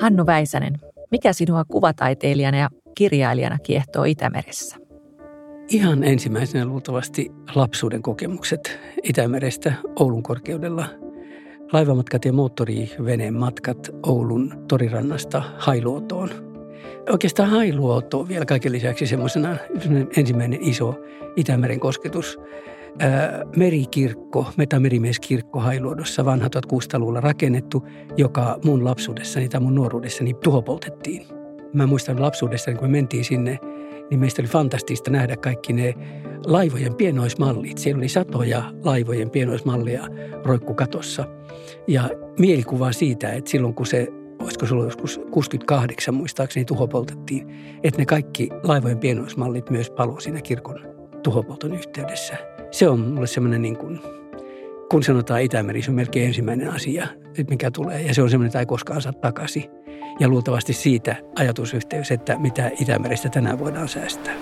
Hannu Väisänen, mikä sinua kuvataiteilijana ja kirjailijana kiehtoo Itämeressä? Ihan ensimmäisenä luultavasti lapsuuden kokemukset Itämerestä Oulun korkeudella. Laivamatkat ja moottoriveneen matkat Oulun torirannasta Hailuotoon. Oikeastaan Hailuoto vielä kaiken lisäksi semmoisena ensimmäinen iso Itämeren kosketus – merikirkko, Metamerimieskirkko Hailuodossa, vanha 1600-luvulla rakennettu, joka mun lapsuudessani tai mun nuoruudessani tuhopoltettiin. Mä muistan lapsuudessani, kun me mentiin sinne, niin meistä oli fantastista nähdä kaikki ne laivojen pienoismallit. Siellä oli satoja laivojen pienoismallia roikkukatossa. Ja mielikuva siitä, että silloin kun se, olisiko se ollut joskus 68 muistaakseni tuhopoltettiin, että ne kaikki laivojen pienoismallit myös palo siinä kirkon tuhopolton yhteydessä – se on mulle semmoinen niin kuin, kun sanotaan Itämeri, se on melkein ensimmäinen asia, mikä tulee. Ja se on semmoinen, että ei koskaan saa takaisin. Ja luultavasti siitä ajatusyhteys, että mitä Itämerestä tänään voidaan säästää.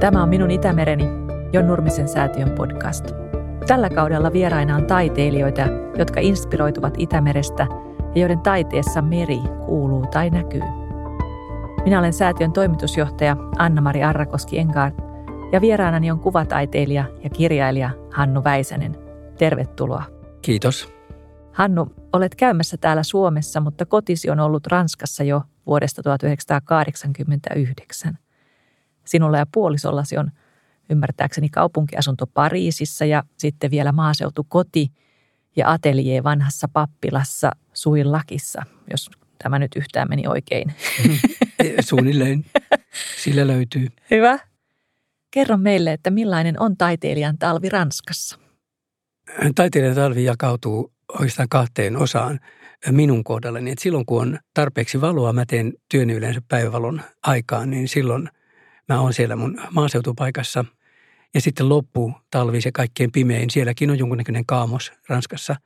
Tämä on minun Itämereni, Jon Nurmisen säätiön podcast. Tällä kaudella vieraina on taiteilijoita, jotka inspiroituvat Itämerestä ja joiden taiteessa meri kuuluu tai näkyy. Minä olen säätiön toimitusjohtaja Anna-Mari Arrakoski Engard ja vieraanani on kuvataiteilija ja kirjailija Hannu Väisänen. Tervetuloa. Kiitos. Hannu, olet käymässä täällä Suomessa, mutta kotisi on ollut Ranskassa jo vuodesta 1989. Sinulla ja puolisollasi on ymmärtääkseni kaupunkiasunto Pariisissa ja sitten vielä maaseutukoti ja atelier vanhassa pappilassa Suillakissa, jos tämä nyt yhtään meni oikein. Suunnilleen. Sillä löytyy. Hyvä. Kerro meille, että millainen on taiteilijan talvi Ranskassa? Taiteilijan talvi jakautuu oikeastaan kahteen osaan minun kohdallani. Että silloin kun on tarpeeksi valoa, mä teen työn yleensä päivävalon aikaan, niin silloin mä oon siellä mun maaseutupaikassa – ja sitten loppu talvi se kaikkein pimein, sielläkin on jonkunnäköinen kaamos Ranskassa,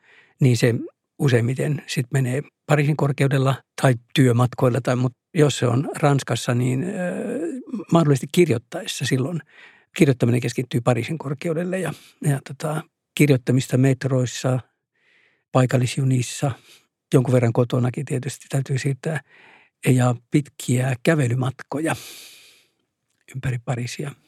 niin se useimmiten sitten menee Pariisin korkeudella tai työmatkoilla. Tai, mutta jos se on Ranskassa, niin äh, mahdollisesti kirjoittaessa silloin kirjoittaminen keskittyy Pariisin korkeudelle ja, ja tota, kirjoittamista metroissa, paikallisjunissa, jonkun verran kotonakin tietysti täytyy siirtää ja pitkiä kävelymatkoja ympäri Pariisia –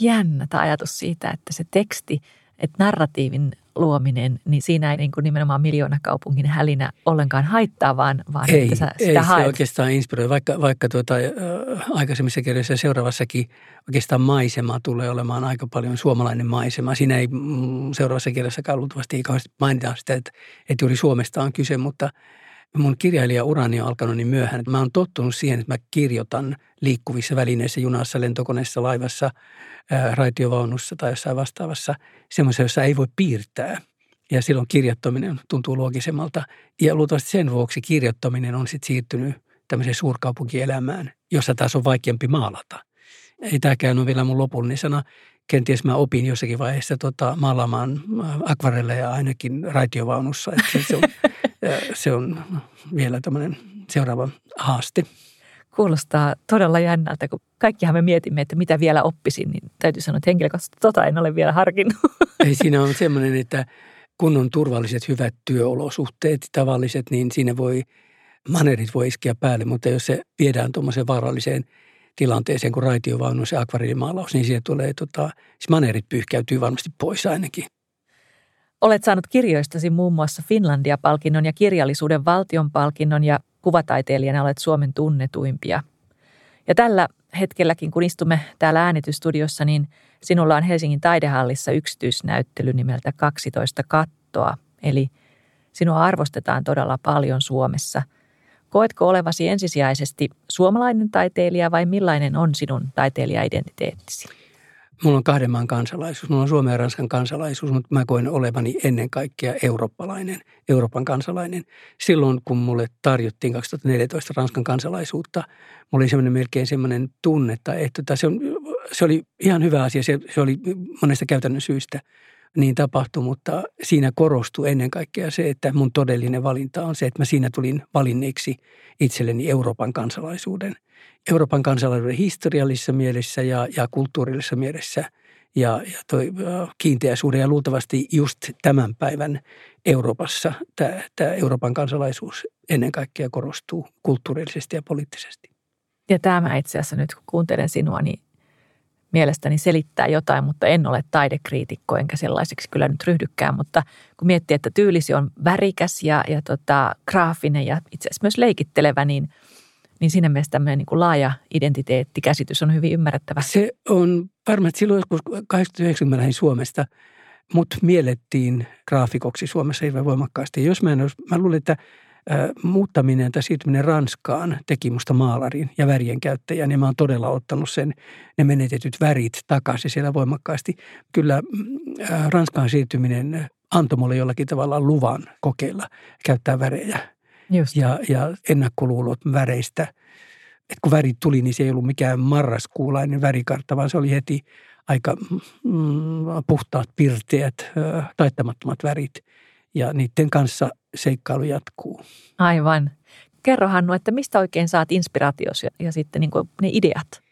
jännä tämä ajatus siitä, että se teksti, että narratiivin luominen, niin siinä ei niin kuin nimenomaan miljoonakaupungin hälinä ollenkaan haittaa, vaan, vaan ei, että sä sitä ei haet. se oikeastaan inspiroi, vaikka, vaikka tuota, äh, aikaisemmissa kirjoissa ja seuraavassakin oikeastaan maisema tulee olemaan aika paljon suomalainen maisema. Siinä ei mm, seuraavassa kirjassakaan luultavasti ei kauheasti mainita sitä, että, että juuri Suomesta on kyse, mutta – mun kirjailijaurani on alkanut niin myöhään, että mä oon tottunut siihen, että mä kirjoitan liikkuvissa välineissä, junassa, lentokoneessa, laivassa, raitiovaunussa tai jossain vastaavassa, semmoisessa, jossa ei voi piirtää. Ja silloin kirjoittaminen tuntuu loogisemmalta. Ja luultavasti sen vuoksi kirjoittaminen on sitten siirtynyt tämmöiseen suurkaupunkielämään, jossa taas on vaikeampi maalata. Ei tämäkään ole vielä mun lopullinen sana. Kenties mä opin jossakin vaiheessa tota, maalaamaan akvarelleja ainakin raitiovaunussa. Että se on se on vielä tämmöinen seuraava haaste. Kuulostaa todella jännältä, kun kaikkihan me mietimme, että mitä vielä oppisin, niin täytyy sanoa, että henkilökohtaisesti tota en ole vielä harkinnut. Ei siinä on semmoinen, että kun on turvalliset, hyvät työolosuhteet, tavalliset, niin siinä voi, manerit voi iskeä päälle, mutta jos se viedään tuommoiseen vaaralliseen tilanteeseen kuin raitiovaunus ja akvariilimaalaus, niin siihen tulee, tota, siis manerit pyyhkäytyy varmasti pois ainakin. Olet saanut kirjoistasi muun muassa Finlandia-palkinnon ja kirjallisuuden valtionpalkinnon ja kuvataiteilijana olet Suomen tunnetuimpia. Ja tällä hetkelläkin, kun istumme täällä äänitystudiossa, niin sinulla on Helsingin taidehallissa yksityisnäyttely nimeltä 12 kattoa. Eli sinua arvostetaan todella paljon Suomessa. Koetko olevasi ensisijaisesti suomalainen taiteilija vai millainen on sinun taiteilija-identiteettisi? Mulla on kahden maan kansalaisuus. Mulla on Suomen ja Ranskan kansalaisuus, mutta mä koen olevani ennen kaikkea eurooppalainen, Euroopan kansalainen. Silloin, kun mulle tarjottiin 2014 Ranskan kansalaisuutta, mulla oli semmoinen melkein semmoinen tunne, että tota, se, on, se oli ihan hyvä asia. Se, se oli monesta käytännön syystä. Niin tapahtui, mutta siinä korostui ennen kaikkea se, että mun todellinen valinta on se, että mä siinä tulin valinneeksi itselleni Euroopan kansalaisuuden. Euroopan kansalaisuuden historiallisessa mielessä ja, ja kulttuurillisessa mielessä ja, ja toi kiinteä suhde. Ja luultavasti just tämän päivän Euroopassa tämä, tämä Euroopan kansalaisuus ennen kaikkea korostuu kulttuurillisesti ja poliittisesti. Ja tämä itse asiassa nyt kun kuuntelen sinua, niin mielestäni selittää jotain, mutta en ole taidekriitikko, enkä sellaiseksi kyllä nyt ryhdykään. Mutta kun miettii, että tyylisi on värikäs ja, ja tota, graafinen ja itse asiassa myös leikittelevä, niin, niin siinä mielessä tämmöinen niin kuin laaja identiteettikäsitys on hyvin ymmärrettävä. Se on varmasti silloin joskus 89 lähdin Suomesta, mut miellettiin graafikoksi Suomessa hirveän voimakkaasti. Jos mä, en olisi, mä luulen, että muuttaminen tai siirtyminen Ranskaan teki musta maalarin ja värien käyttäjän. Ja mä oon todella ottanut sen, ne menetetyt värit takaisin siellä voimakkaasti. Kyllä Ranskaan siirtyminen antoi mulle jollakin tavalla luvan kokeilla käyttää värejä. Just. Ja, ja ennakkoluulot väreistä. Et kun värit tuli, niin se ei ollut mikään marraskuulainen värikartta, vaan se oli heti aika mm, puhtaat, pirteät, taittamattomat värit. Ja niiden kanssa seikkailu jatkuu. Aivan. Kerro Hannu, että mistä oikein saat inspiraatios ja, ja sitten niin ne ideat?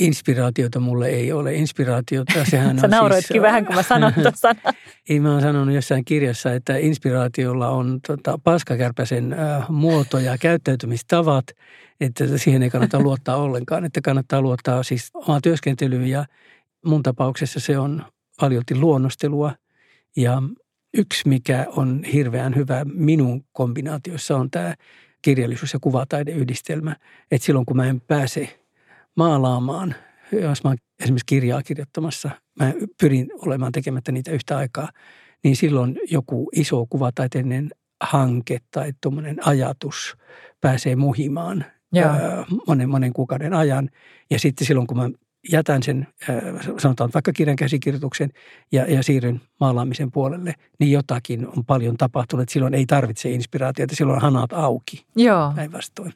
Inspiraatiota mulle ei ole. Inspiraatiota, sehän Sä on nauroitkin siis, vähän, kun mä sanon tuon sanan. Ei, mä oon sanonut jossain kirjassa, että inspiraatiolla on tota, paskakärpäsen äh, muoto ja käyttäytymistavat, että siihen ei kannata luottaa ollenkaan, että kannattaa luottaa siis omaa työskentelyyn ja mun tapauksessa se on paljolti luonnostelua ja Yksi, mikä on hirveän hyvä minun kombinaatiossa on tämä kirjallisuus- ja kuvataideyhdistelmä. Että silloin kun mä en pääse maalaamaan, jos mä oon esimerkiksi kirjaa kirjoittamassa, mä pyrin olemaan tekemättä niitä yhtä aikaa, niin silloin joku iso kuvataiteellinen hanke tai tuommoinen ajatus pääsee muhimaan Joo. monen, monen kuukauden ajan. Ja sitten silloin, kun mä jätän sen, äh, sanotaan vaikka kirjan käsikirjoituksen ja, ja siirryn maalaamisen puolelle, niin jotakin on paljon tapahtunut. Silloin ei tarvitse inspiraatiota, silloin hanat auki. Joo. Päinvastoin.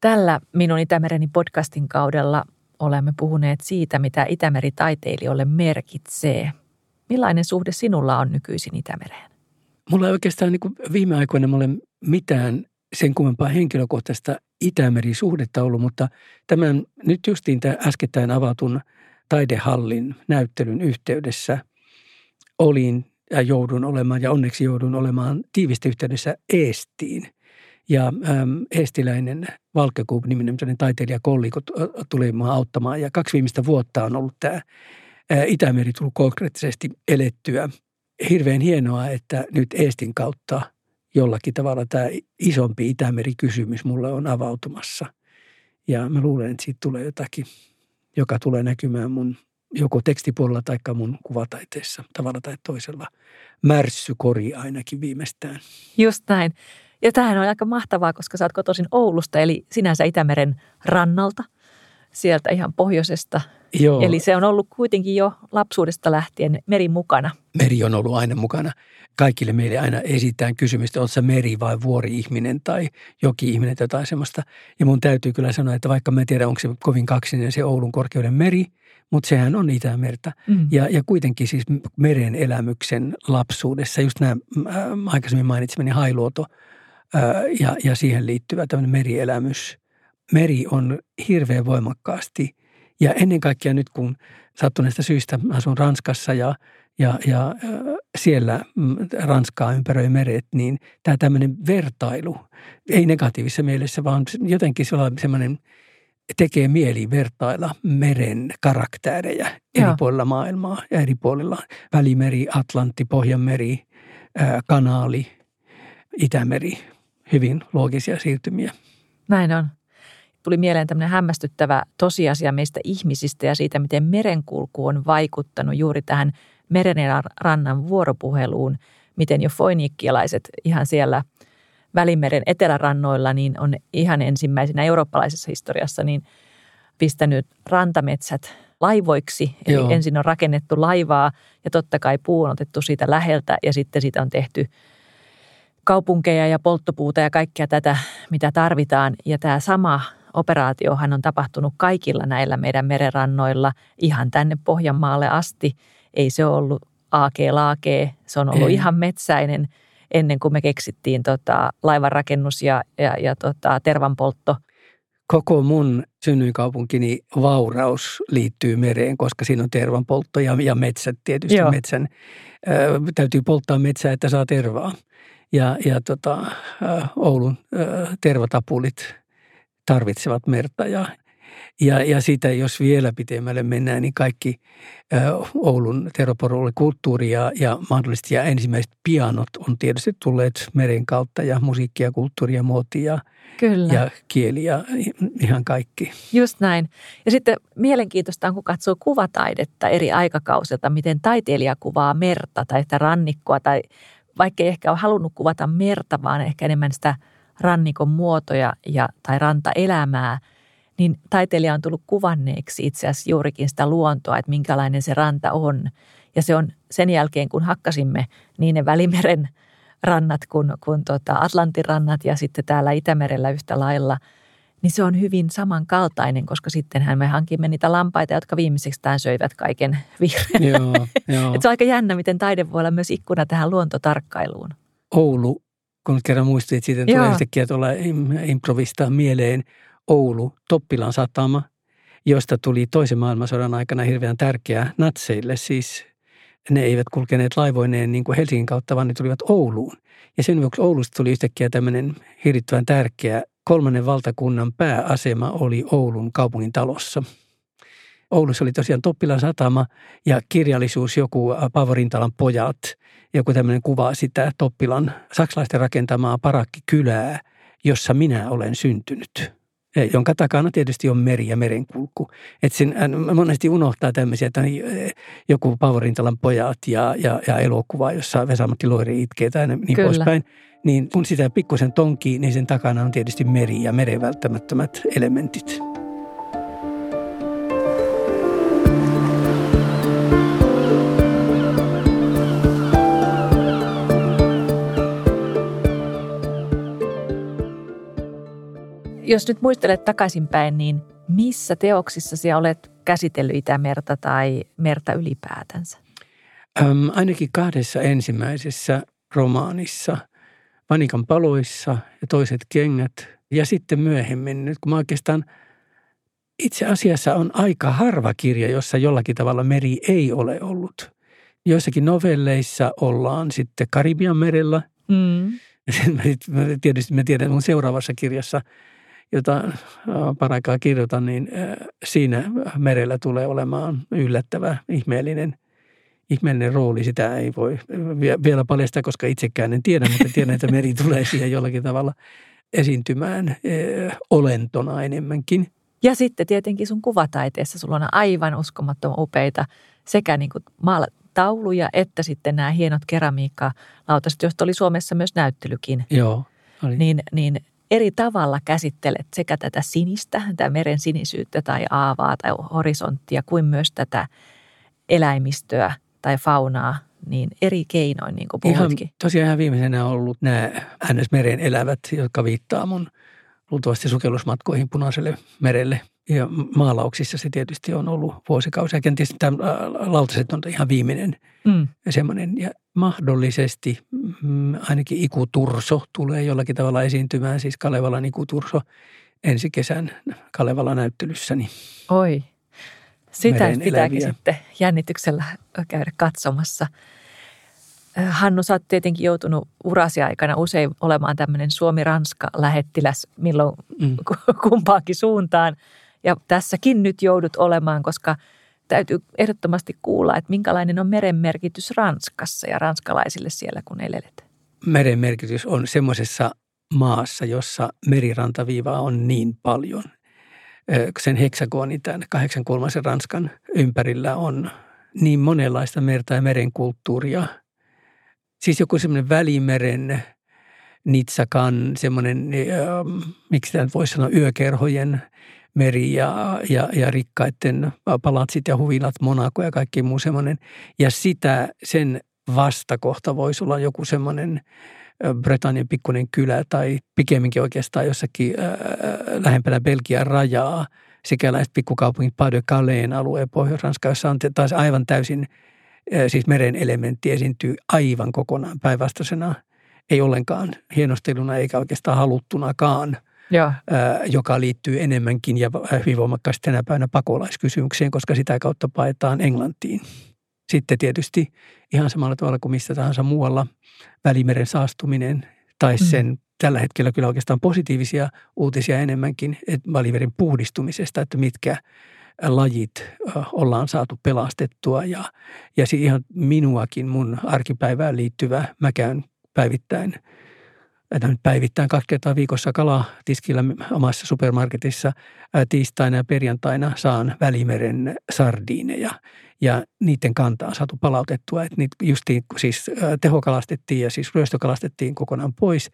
Tällä Minun Itämereni podcastin kaudella olemme puhuneet siitä, mitä Itämeri taiteilijoille merkitsee. Millainen suhde sinulla on nykyisin Itämereen? Mulla ei oikeastaan niin viime aikoina mulle mitään sen kummempaa henkilökohtaista Itämeri-suhdetta ollut, mutta tämän nyt justiin tämä äskettäin avatun taidehallin näyttelyn yhteydessä olin ja joudun olemaan, ja onneksi joudun olemaan tiivistä yhteydessä Eestiin. Ja äm, eestiläinen Valkekuub-niminen taiteilijakolliko tuli mua auttamaan. Ja kaksi viimeistä vuotta on ollut tämä Itämeri tullut konkreettisesti elettyä. Hirveän hienoa, että nyt Eestin kautta – jollakin tavalla tämä isompi Itämeri-kysymys mulle on avautumassa. Ja mä luulen, että siitä tulee jotakin, joka tulee näkymään mun joko tekstipuolella tai mun kuvataiteessa tavalla tai toisella. Märssykori ainakin viimeistään. Just näin. Ja tämähän on aika mahtavaa, koska sä oot kotoisin Oulusta, eli sinänsä Itämeren rannalta, sieltä ihan pohjoisesta – Joo. Eli se on ollut kuitenkin jo lapsuudesta lähtien meri mukana. Meri on ollut aina mukana. Kaikille meille aina esitään kysymystä, oletko meri vai vuori-ihminen tai joki-ihminen tai jotain semmoista. Ja mun täytyy kyllä sanoa, että vaikka mä en tiedä, onko se kovin kaksinen se Oulun korkeuden meri, mutta sehän on Itämerta. Mm. Ja, ja kuitenkin siis meren elämyksen lapsuudessa, just nämä äh, aikaisemmin mainitsemani hailuoto äh, ja, ja siihen liittyvä tämmöinen merielämys. Meri on hirveän voimakkaasti – ja ennen kaikkea nyt, kun sattuneesta syystä asun Ranskassa ja, ja, ja siellä mm, Ranskaa ympäröi meret, niin tämä tämmöinen vertailu, ei negatiivisessa mielessä, vaan jotenkin semmoinen tekee mieli vertailla meren karaktäärejä eri Joo. puolilla maailmaa ja eri puolilla. Välimeri, Atlantti, Pohjanmeri, Kanaali, Itämeri, hyvin loogisia siirtymiä. Näin on tuli mieleen tämmöinen hämmästyttävä tosiasia meistä ihmisistä ja siitä, miten merenkulku on vaikuttanut juuri tähän meren ja rannan vuoropuheluun, miten jo foinikkialaiset ihan siellä Välimeren etelärannoilla niin on ihan ensimmäisenä eurooppalaisessa historiassa niin pistänyt rantametsät laivoiksi. Eli Joo. ensin on rakennettu laivaa ja totta kai puu on otettu siitä läheltä ja sitten siitä on tehty kaupunkeja ja polttopuuta ja kaikkea tätä, mitä tarvitaan. Ja tämä sama operaatiohan on tapahtunut kaikilla näillä meidän merenrannoilla ihan tänne Pohjanmaalle asti. Ei se ollut aake-laakee. Se on ollut Ei. ihan metsäinen ennen kuin me keksittiin tota, laivanrakennus ja, ja, ja tota, tervanpoltto. Koko mun synnyinkaupunkini vauraus liittyy mereen, koska siinä on tervanpoltto ja, ja metsät tietysti Joo. metsän. Ö, täytyy polttaa metsää, että saa tervaa. Ja, ja tota, Oulun ö, tervatapulit tarvitsevat merta ja, ja, ja sitä, jos vielä pitemmälle mennään, niin kaikki ö, Oulun tervaporoolikulttuuri ja, ja mahdollisesti ja ensimmäiset pianot on tietysti tulleet meren kautta ja musiikkia, kulttuuria, muotia Kyllä. ja kieli ja ihan kaikki. Just näin. Ja sitten mielenkiintoista on, kun katsoo kuvataidetta eri aikakausilta, miten taiteilija kuvaa merta tai sitä rannikkoa, tai vaikka ei ehkä ole halunnut kuvata merta, vaan ehkä enemmän sitä rannikon muotoja ja, tai rantaelämää, niin taiteilija on tullut kuvanneeksi itse asiassa juurikin sitä luontoa, että minkälainen se ranta on. Ja se on sen jälkeen, kun hakkasimme niin ne Välimeren rannat kuin, kuin tota Atlantin rannat ja sitten täällä Itämerellä yhtä lailla, niin se on hyvin samankaltainen, koska sittenhän me hankimme niitä lampaita, jotka viimeiseksi söivät kaiken vihreän. Joo, joo. Et se on aika jännä, miten taide voi olla myös ikkuna tähän luontotarkkailuun. Oulu, kun kerran muistuit siitä, tulee yhtäkkiä tuolla im- improvistaa mieleen Oulu, Toppilan satama, josta tuli toisen maailmansodan aikana hirveän tärkeä natseille. Siis ne eivät kulkeneet laivoineen niin kuin Helsingin kautta, vaan ne tulivat Ouluun. Ja sen vuoksi Oulusta tuli yhtäkkiä tämmöinen hirvittävän tärkeä kolmannen valtakunnan pääasema oli Oulun kaupungin talossa. Oulussa oli tosiaan Toppilan satama ja kirjallisuus joku äh, Paavo Rintalan pojat, joku tämmöinen kuva sitä Toppilan saksalaisten rakentamaa parakkikylää, jossa minä olen syntynyt. Ja jonka takana tietysti on meri ja merenkulku. Et sen, monesti unohtaa tämmöisiä, että joku Paavo Rintalan pojat ja, ja, ja elokuva, jossa Vesamatti Loiri itkee tai niin Kyllä. poispäin. Niin kun sitä pikkusen tonkii, niin sen takana on tietysti meri ja meren välttämättömät elementit. Jos nyt muistelet takaisinpäin, niin missä teoksissa sinä olet käsitellyt Itämerta tai merta ylipäätänsä? Öm, ainakin kahdessa ensimmäisessä romaanissa, Vanikan paloissa ja toiset kengät. Ja sitten myöhemmin, nyt kun mä oikeastaan itse asiassa on aika harva kirja, jossa jollakin tavalla meri ei ole ollut. Joissakin novelleissa ollaan sitten Karibian merellä. Mm. Mä, tietysti mä tiedän, mun seuraavassa kirjassa, jota äh, paraikaa kirjoitan, niin äh, siinä merellä tulee olemaan yllättävä, ihmeellinen, ihmeellinen rooli. Sitä ei voi vie- vielä paljastaa, koska itsekään en tiedä, mutta tiedän, että meri tulee siihen jollakin tavalla esiintymään äh, olentona enemmänkin. Ja sitten tietenkin sun kuvataiteessa sulla on aivan uskomattoman upeita sekä niin kuin tauluja että sitten nämä hienot keramiikkalautaset, joista oli Suomessa myös näyttelykin. Joo, oli. Niin, niin eri tavalla käsittelet sekä tätä sinistä, tätä meren sinisyyttä tai aavaa tai horisonttia, kuin myös tätä eläimistöä tai faunaa, niin eri keinoin, niin kuin Ihan, puhuitkin. tosiaan ihan viimeisenä on ollut nämä NS-meren elävät, jotka viittaa mun luultavasti sukellusmatkoihin punaiselle merelle. Ja maalauksissa se tietysti on ollut vuosikausia. Kenties tämä lautaset on ihan viimeinen Mm. semmoinen. Ja mahdollisesti mm, ainakin Iku Turso tulee jollakin tavalla esiintymään, siis Kalevalan Iku Turso ensi kesän Kalevalan näyttelyssäni. Oi, sitä pitääkin sitten jännityksellä käydä katsomassa. Hannu, sä oot tietenkin joutunut urasi aikana usein olemaan tämmöinen Suomi-Ranska-lähettiläs milloin Mm. kumpaankin suuntaan. Ja tässäkin nyt joudut olemaan, koska täytyy ehdottomasti kuulla, että minkälainen on meren merkitys Ranskassa ja ranskalaisille siellä, kun elelet. meren merkitys on semmoisessa maassa, jossa merirantaviivaa on niin paljon. Sen heksagoni tämän kahdeksan kulmaisen Ranskan ympärillä on niin monenlaista merta ja meren kulttuuria. Siis joku semmoinen välimeren Nitsakan, semmoinen, ö, miksi tämä voisi sanoa, yökerhojen meri ja, ja, ja rikkaiden palatsit ja huvilat, Monaco ja kaikki muu semmoinen. Ja sitä, sen vastakohta voisi olla joku semmoinen ö, Britannian pikkuinen kylä tai pikemminkin oikeastaan jossakin ää, lähempänä Belgian rajaa. Sikäläiset pikkukaupungit Pas de Calais alueen Pohjois-Ranska, jossa on taas aivan täysin siis meren elementti esiintyy aivan kokonaan päinvastaisena, ei ollenkaan hienosteluna eikä oikeastaan haluttunakaan, Joo. joka liittyy enemmänkin ja hyvin voimakkaasti tänä päivänä pakolaiskysymykseen, koska sitä kautta paetaan Englantiin. Sitten tietysti ihan samalla tavalla kuin missä tahansa muualla välimeren saastuminen tai mm. sen mm. tällä hetkellä kyllä oikeastaan positiivisia uutisia enemmänkin että välimeren puhdistumisesta, että mitkä lajit ollaan saatu pelastettua ja, ja ihan minuakin mun arkipäivään liittyvä, mä käyn päivittäin – päivittäin kaksi kertaa viikossa kalatiskillä omassa supermarketissa tiistaina ja perjantaina saan välimeren sardiineja ja niiden kantaa on saatu palautettua. Että niitä justiin siis tehokalastettiin ja siis ryöstökalastettiin kokonaan pois,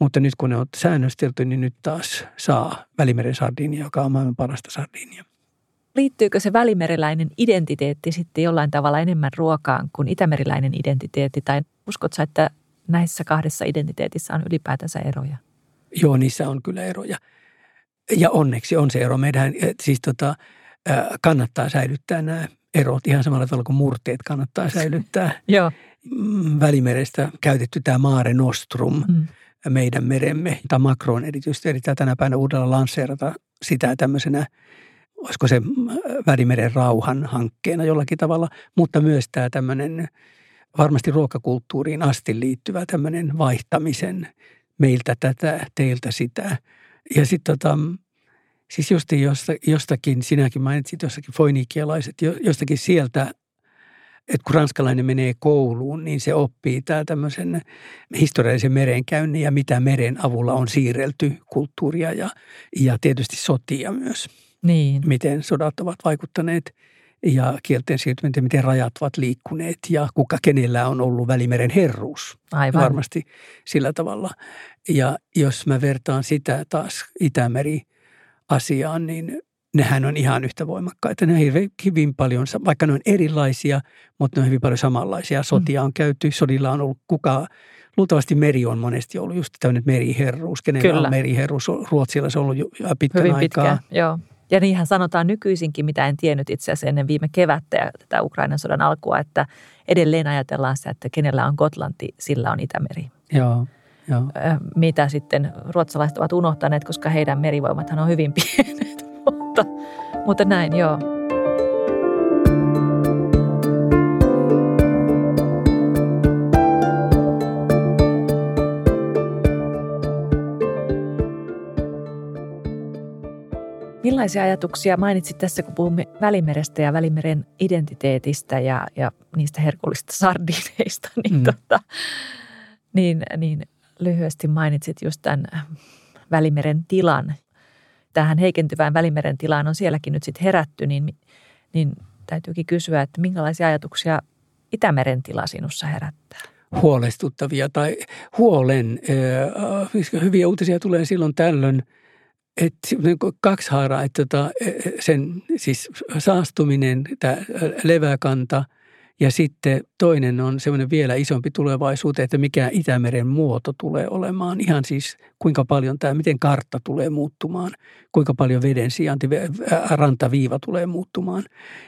mutta nyt kun ne on säännöstelty, niin nyt taas saa välimeren sardiinia, joka on maailman parasta sardiinia. Liittyykö se välimereläinen identiteetti sitten jollain tavalla enemmän ruokaan kuin itämeriläinen identiteetti? Tai uskotko että näissä kahdessa identiteetissä on ylipäätänsä eroja? Joo, niissä on kyllä eroja. Ja onneksi on se ero. Meidän siis tota, kannattaa säilyttää nämä erot ihan samalla tavalla kuin murteet kannattaa säilyttää. Joo. Mm, Välimerestä käytetty tämä Mare Nostrum, mm. meidän meremme, tai Macron erityisesti erittäin tänä päivänä uudella lanseerata sitä tämmöisenä, olisiko se Välimeren rauhan hankkeena jollakin tavalla, mutta myös tämä tämmöinen varmasti ruokakulttuuriin asti liittyvä tämmöinen vaihtamisen meiltä tätä, teiltä sitä. Ja sitten tota, siis justiin jostakin, sinäkin mainitsit jossakin foinikialaiset, jostakin sieltä, että kun ranskalainen menee kouluun, niin se oppii tämä tämmöisen historiallisen merenkäynnin ja mitä meren avulla on siirrelty kulttuuria ja, ja tietysti sotia myös. Niin. Miten sodat ovat vaikuttaneet – ja kielten siirtyminen, miten rajat ovat liikkuneet ja kuka kenellä on ollut Välimeren herruus. Aivan. Varmasti sillä tavalla. Ja jos mä vertaan sitä taas Itämeri asiaan, niin nehän on ihan yhtä voimakkaita. Ne on hyvin paljon, vaikka ne on erilaisia, mutta ne on hyvin paljon samanlaisia. Sotia on käyty, sodilla on ollut kuka, luultavasti meri on monesti ollut just tämmöinen meriherruus. Kenellä Kyllä. on meriherruus? Ruotsilla se on ollut jo pitkän hyvin aikaa. Pitkään, joo. Ja niinhän sanotaan nykyisinkin, mitä en tiennyt itse asiassa ennen viime kevättä ja tätä Ukrainan sodan alkua, että edelleen ajatellaan sitä, että kenellä on Gotlanti, sillä on Itämeri. Joo. Joo. Mitä sitten ruotsalaiset ovat unohtaneet, koska heidän merivoimathan on hyvin pienet, mutta, mutta näin joo. Millaisia ajatuksia mainitsit tässä, kun puhumme Välimerestä ja Välimeren identiteetistä ja, ja niistä herkullisista sardineista, niin, mm. tota, niin, niin lyhyesti mainitsit just tämän Välimeren tilan. Tähän heikentyvään Välimeren tilaan on sielläkin nyt sitten herätty, niin, niin täytyykin kysyä, että minkälaisia ajatuksia Itämeren tila sinussa herättää? Huolestuttavia tai huolen. Hyviä uutisia tulee silloin tällöin – että niin kaksi haaraa, että tota, e, e, sen siis saastuminen, tämä leväkanta ja sitten toinen on semmoinen vielä isompi tulevaisuuteen, että mikä Itämeren muoto tulee olemaan. Ihan siis kuinka paljon tämä, miten kartta tulee muuttumaan, kuinka paljon veden sijainti, rantaviiva tulee muuttumaan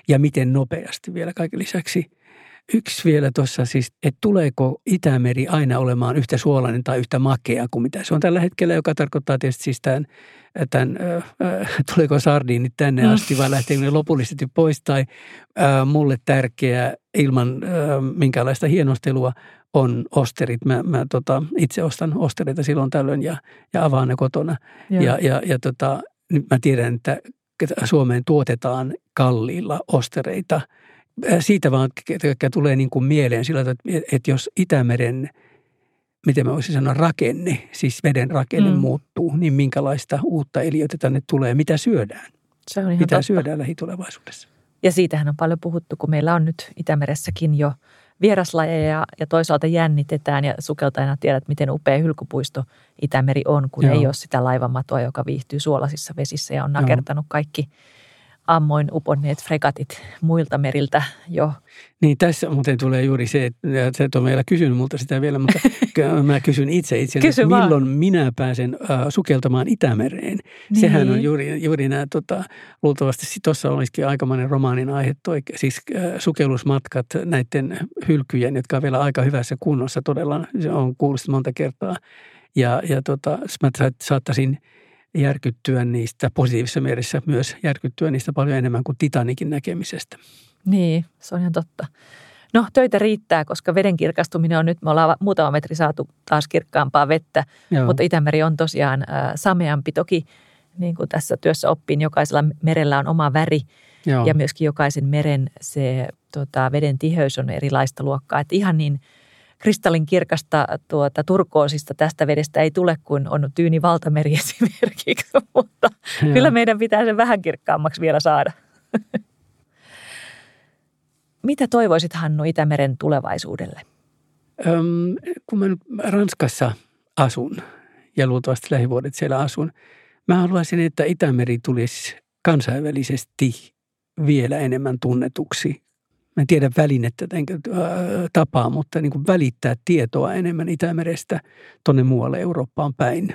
ja miten nopeasti vielä kaiken lisäksi – Yksi vielä tuossa siis, että tuleeko Itämeri aina olemaan yhtä suolainen tai yhtä makea kuin mitä se on tällä hetkellä, joka tarkoittaa tietysti siis tämän, tämän äh, tuleeko sardiinit tänne mm. asti vai lähteekö ne lopullisesti pois tai äh, mulle tärkeä ilman äh, minkäänlaista hienostelua on osterit. Mä, mä tota, itse ostan ostereita silloin tällöin ja, ja avaan ne kotona. Ja, ja, ja, ja tota, nyt mä tiedän, että Suomeen tuotetaan kalliilla ostereita – Äh, siitä vaan tulee niin kuin mieleen sillä tavalla, että jos Itämeren, miten mä voisin sanoa, rakenne, siis veden rakenne mm. muuttuu, niin minkälaista uutta eliötä tänne tulee, mitä syödään? Se on ihan mitä totta. syödään lähitulevaisuudessa? Ja siitähän on paljon puhuttu, kun meillä on nyt Itämeressäkin jo vieraslajeja ja toisaalta jännitetään ja sukeltajana tiedät, miten upea hylkypuisto Itämeri on, kun Joo. ei ole sitä laivamatoa, joka viihtyy suolasissa vesissä ja on nakertanut kaikki ammoin uponneet fregatit muilta meriltä jo. Niin tässä muuten tulee juuri se, että sä et ole vielä kysynyt multa sitä vielä, mutta mä kysyn itse itse, Kysy milloin vaan. minä pääsen uh, sukeltamaan Itämereen. Niin. Sehän on juuri, juuri nämä, tota, luultavasti tuossa olisikin aikamoinen romaanin aihe, toi, siis uh, sukellusmatkat näiden hylkyjen, jotka on vielä aika hyvässä kunnossa todella, se on kuullut monta kertaa. Ja, ja tota, mä saattaisin järkyttyä niistä positiivisessa mielessä myös järkyttyä niistä paljon enemmän kuin Titanikin näkemisestä. Niin, se on ihan totta. No töitä riittää, koska veden kirkastuminen on nyt, me ollaan muutama metri saatu taas kirkkaampaa vettä, Joo. mutta Itämeri on tosiaan äh, sameampi. Toki niin kuin tässä työssä oppiin, jokaisella merellä on oma väri Joo. ja myöskin jokaisen meren se tota, veden tiheys on erilaista luokkaa. Että ihan niin – kristallin kirkasta tuota, turkoosista tästä vedestä ei tule, kuin on tyyni valtameri esimerkiksi, mutta Joo. kyllä meidän pitää sen vähän kirkkaammaksi vielä saada. Mitä toivoisit Hannu Itämeren tulevaisuudelle? Öm, kun mä nyt Ranskassa asun ja luultavasti lähivuodet siellä asun, mä haluaisin, että Itämeri tulisi kansainvälisesti vielä enemmän tunnetuksi mä en tiedä välinettä enkä tapaa, mutta niin kuin välittää tietoa enemmän Itämerestä tuonne muualle Eurooppaan päin.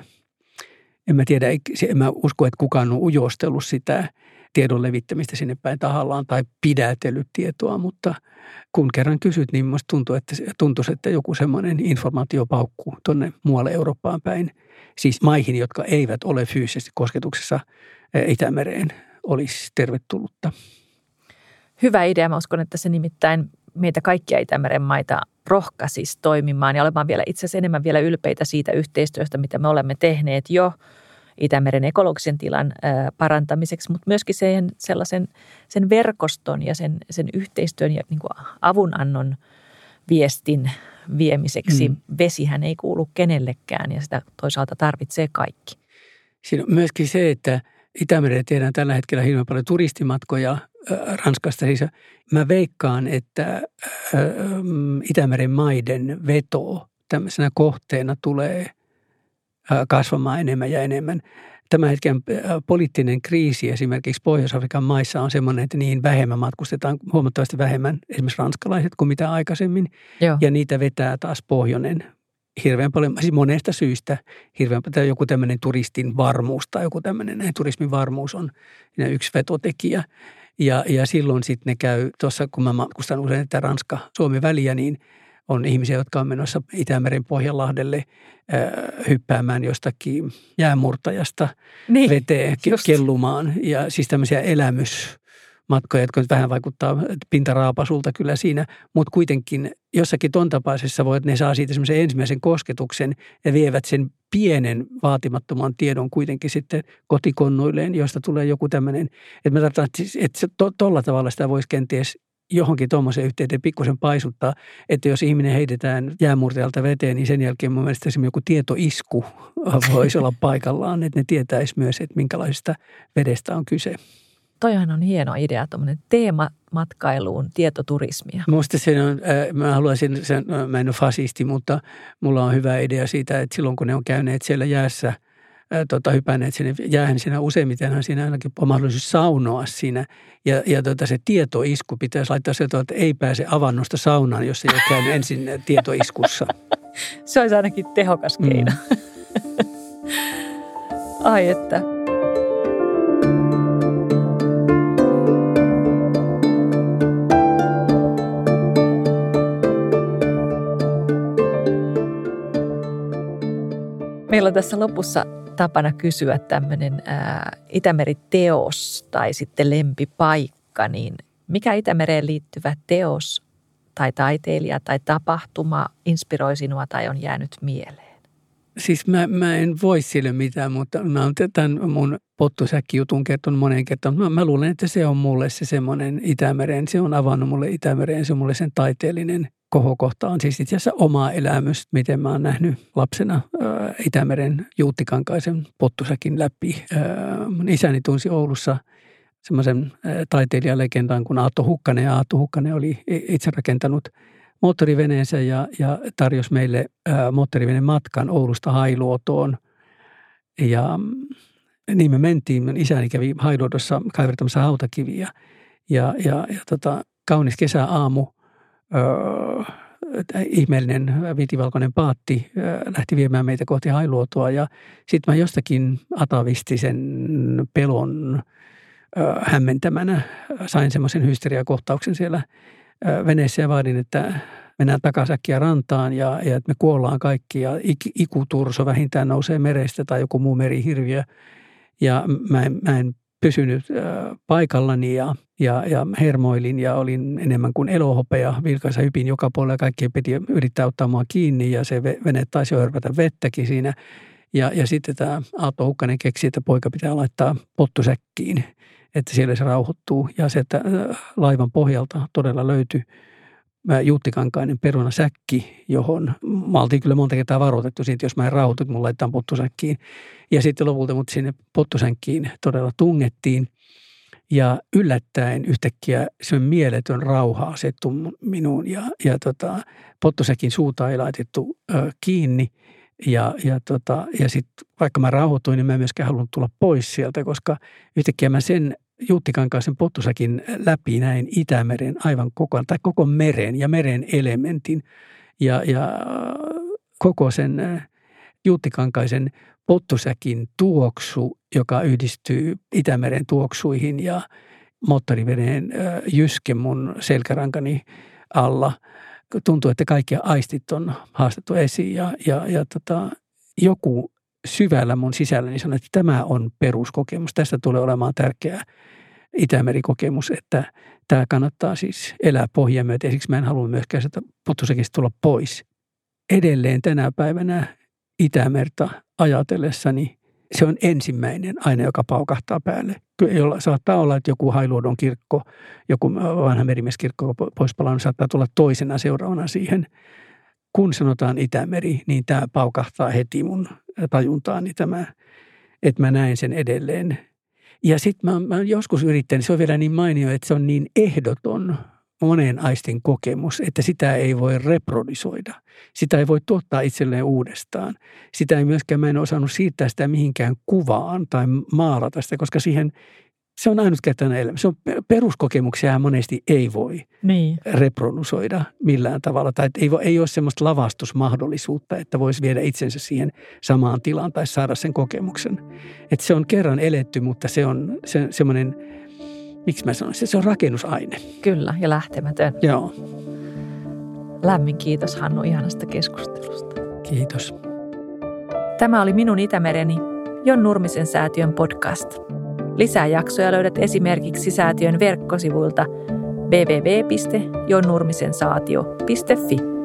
En mä tiedä, en mä usko, että kukaan on ujostellut sitä tiedon levittämistä sinne päin tahallaan tai pidätellyt tietoa, mutta kun kerran kysyt, niin musta tuntuu, että, tuntuisi, että joku semmoinen informaatio paukkuu tuonne muualle Eurooppaan päin. Siis maihin, jotka eivät ole fyysisesti kosketuksessa Itämereen, olisi tervetullutta hyvä idea. Mä uskon, että se nimittäin meitä kaikkia Itämeren maita rohkaisisi toimimaan ja olemaan vielä itse asiassa enemmän vielä ylpeitä siitä yhteistyöstä, mitä me olemme tehneet jo Itämeren ekologisen tilan parantamiseksi, mutta myöskin sen, sellaisen sen verkoston ja sen, sen yhteistyön ja niin avunannon viestin viemiseksi. Mm. Vesihän ei kuulu kenellekään ja sitä toisaalta tarvitsee kaikki. Siinä on myöskin se, että Itämerellä tehdään tällä hetkellä hirveän paljon turistimatkoja Ranskasta. Siis mä veikkaan, että Itämeren maiden veto tämmöisenä kohteena tulee kasvamaan enemmän ja enemmän. Tämän hetken poliittinen kriisi esimerkiksi Pohjois-Afrikan maissa on sellainen, että niin vähemmän matkustetaan, huomattavasti vähemmän esimerkiksi ranskalaiset kuin mitä aikaisemmin. Joo. Ja niitä vetää taas pohjoinen hirveän paljon, siis monesta syystä hirveän paljon joku tämmöinen turistin varmuus tai joku tämmöinen turismin varmuus on yksi vetotekijä. Ja, ja silloin sitten ne käy, tuossa kun mä matkustan usein että Ranska-Suomi väliä, niin on ihmisiä, jotka on menossa Itämeren Pohjanlahdelle äh, hyppäämään jostakin jäämurtajasta niin, veteen just. kellumaan. Ja siis tämmöisiä elämys matkoja, jotka nyt vähän vaikuttaa pintaraapasulta kyllä siinä, mutta kuitenkin jossakin ton tapaisessa voi, että ne saa siitä semmoisen ensimmäisen kosketuksen ja vievät sen pienen vaatimattoman tiedon kuitenkin sitten kotikonnoilleen, josta tulee joku tämmöinen, että mä tarkoitan, että tuolla to, tavalla sitä voisi kenties johonkin tuommoisen yhteyteen pikkusen paisuttaa, että jos ihminen heitetään jäämurtajalta veteen, niin sen jälkeen mun mielestä esimerkiksi joku tietoisku voisi olla paikallaan, että ne tietäisi myös, että minkälaisesta vedestä on kyse toihan on hieno idea, tuommoinen teemamatkailuun tietoturismia. Minusta se on, äh, mä haluaisin, sen, mä en ole fasisti, mutta mulla on hyvä idea siitä, että silloin kun ne on käyneet siellä jäässä, äh, tota, hypänneet sinne jäähän, siinä useimmitenhan siinä ainakin on mahdollisuus saunoa siinä. Ja, ja tota, se tietoisku pitäisi laittaa sieltä, että ei pääse avannosta saunaan, jos ei ole käynyt ensin tietoiskussa. se olisi ainakin tehokas keino. Mm. Ai että. Meillä on tässä lopussa tapana kysyä tämmöinen Itämeri-teos tai sitten lempipaikka, niin mikä Itämereen liittyvä teos tai taiteilija tai tapahtuma inspiroi sinua tai on jäänyt mieleen? Siis mä, mä en voi sille mitään, mutta mä oon tämän mun pottusäkki-jutun kertonut moneen kertaan. Mä, mä luulen, että se on mulle se semmoinen Itämeren, se on avannut mulle Itämeren, se on mulle sen taiteellinen kohokohta on siis itse asiassa oma elämys, miten mä oon nähnyt lapsena ää, Itämeren Juuttikankaisen pottusäkin läpi. Ää, mun isäni tunsi Oulussa semmoisen taiteilijalegendan kuin Aatto Hukkanen. Ja Aatto Hukkanen oli itse rakentanut moottoriveneensä ja, ja tarjosi meille ää, moottoriveneen matkan Oulusta Hailuotoon. Ja niin me mentiin. Isäni kävi Hailuodossa kaivertamassa hautakiviä ja, ja, ja tota, kaunis kesäaamu. Öö, ihmeellinen vitivalkoinen paatti lähti viemään meitä kohti Hailuotoa ja sitten mä jostakin atavistisen pelon hämmentämänä sain semmoisen hysteriakohtauksen siellä veneessä ja vaadin, että mennään takasäkkiä rantaan ja, ja että me kuollaan kaikki ja ik, ikuturso vähintään nousee merestä tai joku muu merihirviö. Ja mä en, mä en pysynyt paikallani ja, ja, ja hermoilin ja olin enemmän kuin elohopea. Vilkaisa hypin joka puolella ja kaikki piti yrittää ottaa mua kiinni ja se vene taisi hörpätä vettäkin siinä. Ja, ja sitten tämä Aato Hukkanen keksi, että poika pitää laittaa pottusäkkiin, että siellä se rauhoittuu. Ja se, että laivan pohjalta todella löytyi Juttikankainen perunasäkki, johon mä oltiin kyllä monta kertaa varoitettu siitä, jos mä en rauhoitu, että mun laitetaan pottusäkkiin. Ja sitten lopulta mut sinne pottusäkkiin todella tungettiin. Ja yllättäen yhtäkkiä se mieletön rauha asettu minuun ja, ja tota, pottusäkin suuta ei laitettu ö, kiinni. Ja, ja, tota, ja sitten vaikka mä rauhoituin, niin mä en myöskään halunnut tulla pois sieltä, koska yhtäkkiä mä sen Jutti Kankaisen pottusakin läpi näin Itämeren aivan koko, tai koko meren ja meren elementin ja, ja koko sen äh, Jutti Kankaisen pottusäkin tuoksu, joka yhdistyy Itämeren tuoksuihin ja moottoriveneen äh, jyske mun selkärankani alla. Tuntuu, että kaikki aistit on haastettu esiin ja, ja, ja tota, joku syvällä mun sisälläni niin sanoi, että tämä on peruskokemus. Tästä tulee olemaan tärkeää Itämerikokemus, että tämä kannattaa siis elää pohjaa myöten. Siksi mä en halua myöskään sitä pottusekista tulla pois. Edelleen tänä päivänä Itämerta ajatellessani se on ensimmäinen aine, joka paukahtaa päälle. Jolla saattaa olla, että joku Hailuodon kirkko, joku vanha merimieskirkko pois palannut, saattaa tulla toisena seuraavana siihen. Kun sanotaan Itämeri, niin tämä paukahtaa heti mun tajuntaani tämä, että mä näen sen edelleen. Ja sitten mä, mä joskus yrittänyt, se on vielä niin mainio, että se on niin ehdoton monen aistin kokemus, että sitä ei voi reprodusoida. Sitä ei voi tuottaa itselleen uudestaan. Sitä ei myöskään, mä en osannut siirtää sitä mihinkään kuvaan tai maalata sitä, koska siihen se on ainutkertainen elämä. Se on peruskokemuksia monesti ei voi niin. reprodusoida millään tavalla. Tai ei, ei ole semmoista lavastusmahdollisuutta, että voisi viedä itsensä siihen samaan tilaan tai saada sen kokemuksen. Että se on kerran eletty, mutta se on se, semmoinen, miksi mä sanoisin, se on rakennusaine. Kyllä, ja lähtemätön. Joo. Lämmin kiitos Hannu ihanasta keskustelusta. Kiitos. Tämä oli minun Itämereni, Jon Nurmisen säätiön podcast – Lisää jaksoja löydät esimerkiksi säätiön verkkosivuilta www.jonnurmisensaatio.fi.